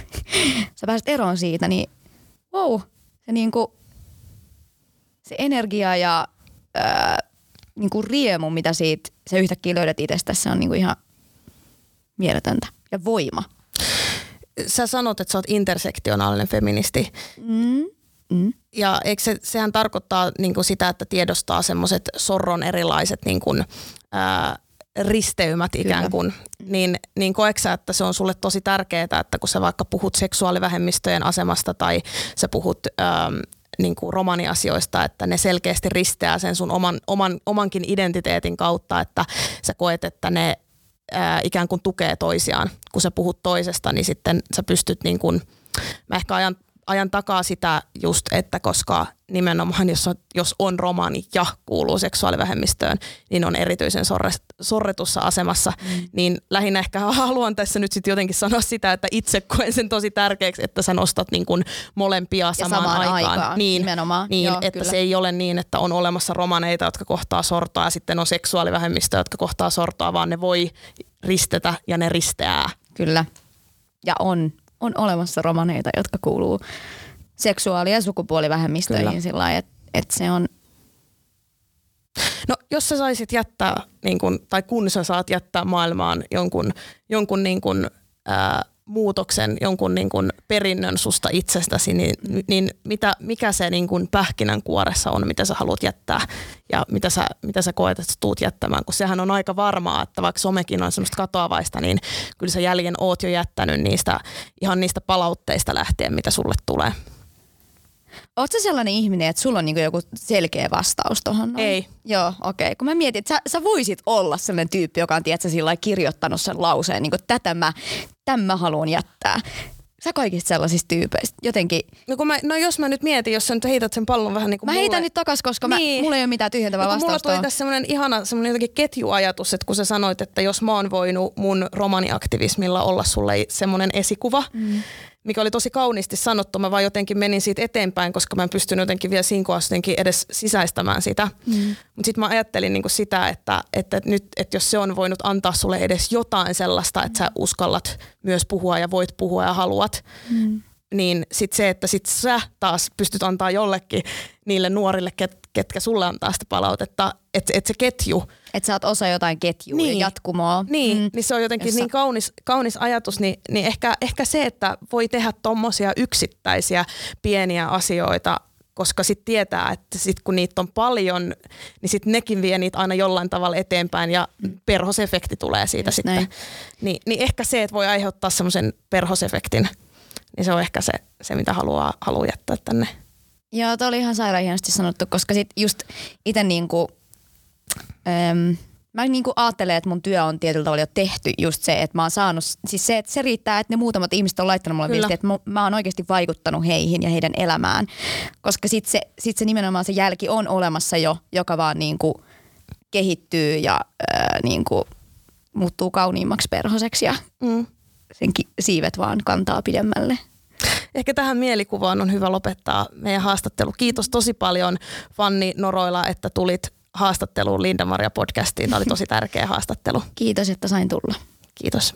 S2: sä pääset eroon siitä, niin wow, se niinku, se energia ja ää, niinku riemu, mitä siitä se yhtäkkiä löydät itsestä, se on niinku ihan mieletöntä. Ja voima.
S1: Sä sanot, että sä oot intersektionaalinen feministi.
S2: Mm. Mm.
S1: Ja eikö se, sehän tarkoittaa niin kuin sitä, että tiedostaa semmoiset sorron erilaiset niin kuin, ää, risteymät ikään kuin, niin, niin koeksä, että se on sulle tosi tärkeää, että kun sä vaikka puhut seksuaalivähemmistöjen asemasta tai sä puhut ää, niin kuin romaniasioista, että ne selkeästi risteää sen sun oman, oman, omankin identiteetin kautta, että sä koet, että ne ää, ikään kuin tukee toisiaan. Kun sä puhut toisesta, niin sitten sä pystyt niin kuin, mä ehkä ajan ajan takaa sitä just, että koska nimenomaan jos on, jos on romani ja kuuluu seksuaalivähemmistöön, niin on erityisen sorre, sorretussa asemassa. Mm. Niin lähinnä ehkä haluan tässä nyt sitten jotenkin sanoa sitä, että itse koen sen tosi tärkeäksi, että sä nostat niin kuin molempia samaan,
S2: samaan
S1: aikaan.
S2: aikaan.
S1: Niin,
S2: Nimenomaan.
S1: niin
S2: Joo,
S1: että
S2: kyllä.
S1: se ei ole niin, että on olemassa romaneita, jotka kohtaa sortoa ja sitten on seksuaalivähemmistöjä, jotka kohtaa sortoa, vaan ne voi ristetä ja ne risteää.
S2: Kyllä. Ja on, on olemassa romaneita, jotka kuuluu seksuaali- ja sukupuolivähemmistöihin sillä lailla, että et se on
S1: No jos sä saisit jättää, niin kun, tai kun sä saat jättää maailmaan jonkun, jonkun niin kun, ää, muutoksen, jonkun niin kun perinnön susta itsestäsi, niin, niin mitä, mikä se niin kun pähkinänkuoressa on, mitä sä haluat jättää ja mitä sä, mitä sä koet, että sä tuut jättämään, kun sehän on aika varmaa, että vaikka somekin on semmoista katoavaista, niin kyllä sä jäljen oot jo jättänyt niistä, ihan niistä palautteista lähtien, mitä sulle tulee.
S2: Oletko sellainen ihminen, että sulla on niinku joku selkeä vastaus tuohon?
S1: Ei.
S2: Joo, okei. Okay. Kun mä mietin, että sä, sä voisit olla sellainen tyyppi, joka on tiedätkö, sillä kirjoittanut sen lauseen, niin kuin tätä mä, tämän mä haluan jättää. Sä kaikista sellaisista tyypeistä jotenkin...
S1: No, kun mä, no jos mä nyt mietin, jos sä nyt heität sen pallon vähän niin kuin
S2: Mä
S1: mulle.
S2: heitän nyt takas, koska
S1: Niin.
S2: mä, mulla ei ole mitään tyhjentävää
S1: No, kun mulla
S2: vastausta.
S1: tuli
S2: tuohon.
S1: tässä semmoinen ihana semmoinen jotenkin ketjuajatus, että kun sä sanoit, että jos mä oon voinut mun romaniaktivismilla olla sulle semmoinen esikuva, mm. Mikä oli tosi kauniisti sanottu, mä vaan jotenkin menin siitä eteenpäin, koska mä en pystynyt jotenkin vielä siinä kohdassa edes sisäistämään sitä. Mm. Mutta sitten mä ajattelin niinku sitä, että, että nyt, että jos se on voinut antaa sulle edes jotain sellaista, että sä uskallat myös puhua ja voit puhua ja haluat, mm niin sit se, että sit sä taas pystyt antaa jollekin niille nuorille, ket, ketkä sulle antaa sitä palautetta, että et se ketju,
S2: Että sä oot osa jotain ketjua
S1: Niin.
S2: ja jatkumoa.
S1: niin, mm. niin se on jotenkin
S2: Jossa-
S1: niin kaunis, kaunis ajatus, niin, niin ehkä, ehkä se, että voi tehdä tommosia yksittäisiä pieniä asioita, koska sitten tietää, että sit kun niitä on paljon, niin sitten nekin vie niitä aina jollain tavalla eteenpäin ja perhosefekti tulee siitä
S2: Just
S1: sitten.
S2: näin.
S1: Niin, niin ehkä se, että voi aiheuttaa semmoisen perhosefektin, niin se on ehkä se, se mitä haluaa, haluaa jättää tänne.
S2: Joo, toi oli ihan sairaan hienosti sanottu, koska sit just itse niinku, äm, mä niinku ajattelen, että mun työ on tietyllä tavalla jo tehty just se, että mä oon saanut, siis se, että se riittää, että ne muutamat ihmiset on laittanut mulle
S1: Kyllä.
S2: viestiä, että mä, mä oon oikeasti vaikuttanut heihin ja heidän elämään, koska sit se, sit se nimenomaan se jälki on olemassa jo, joka vaan niinku kehittyy ja äh, niinku muuttuu kauniimmaksi perhoseksi ja
S1: Mm.
S2: sen ki- siivet vaan kantaa pidemmälle.
S1: Ehkä tähän mielikuvaan on hyvä lopettaa meidän haastattelu. Kiitos tosi paljon Fanni Noroila, että tulit haastatteluun Linda Maria podcastiin. Tämä oli tosi tärkeä haastattelu.
S2: Kiitos, että sain tulla.
S1: Kiitos.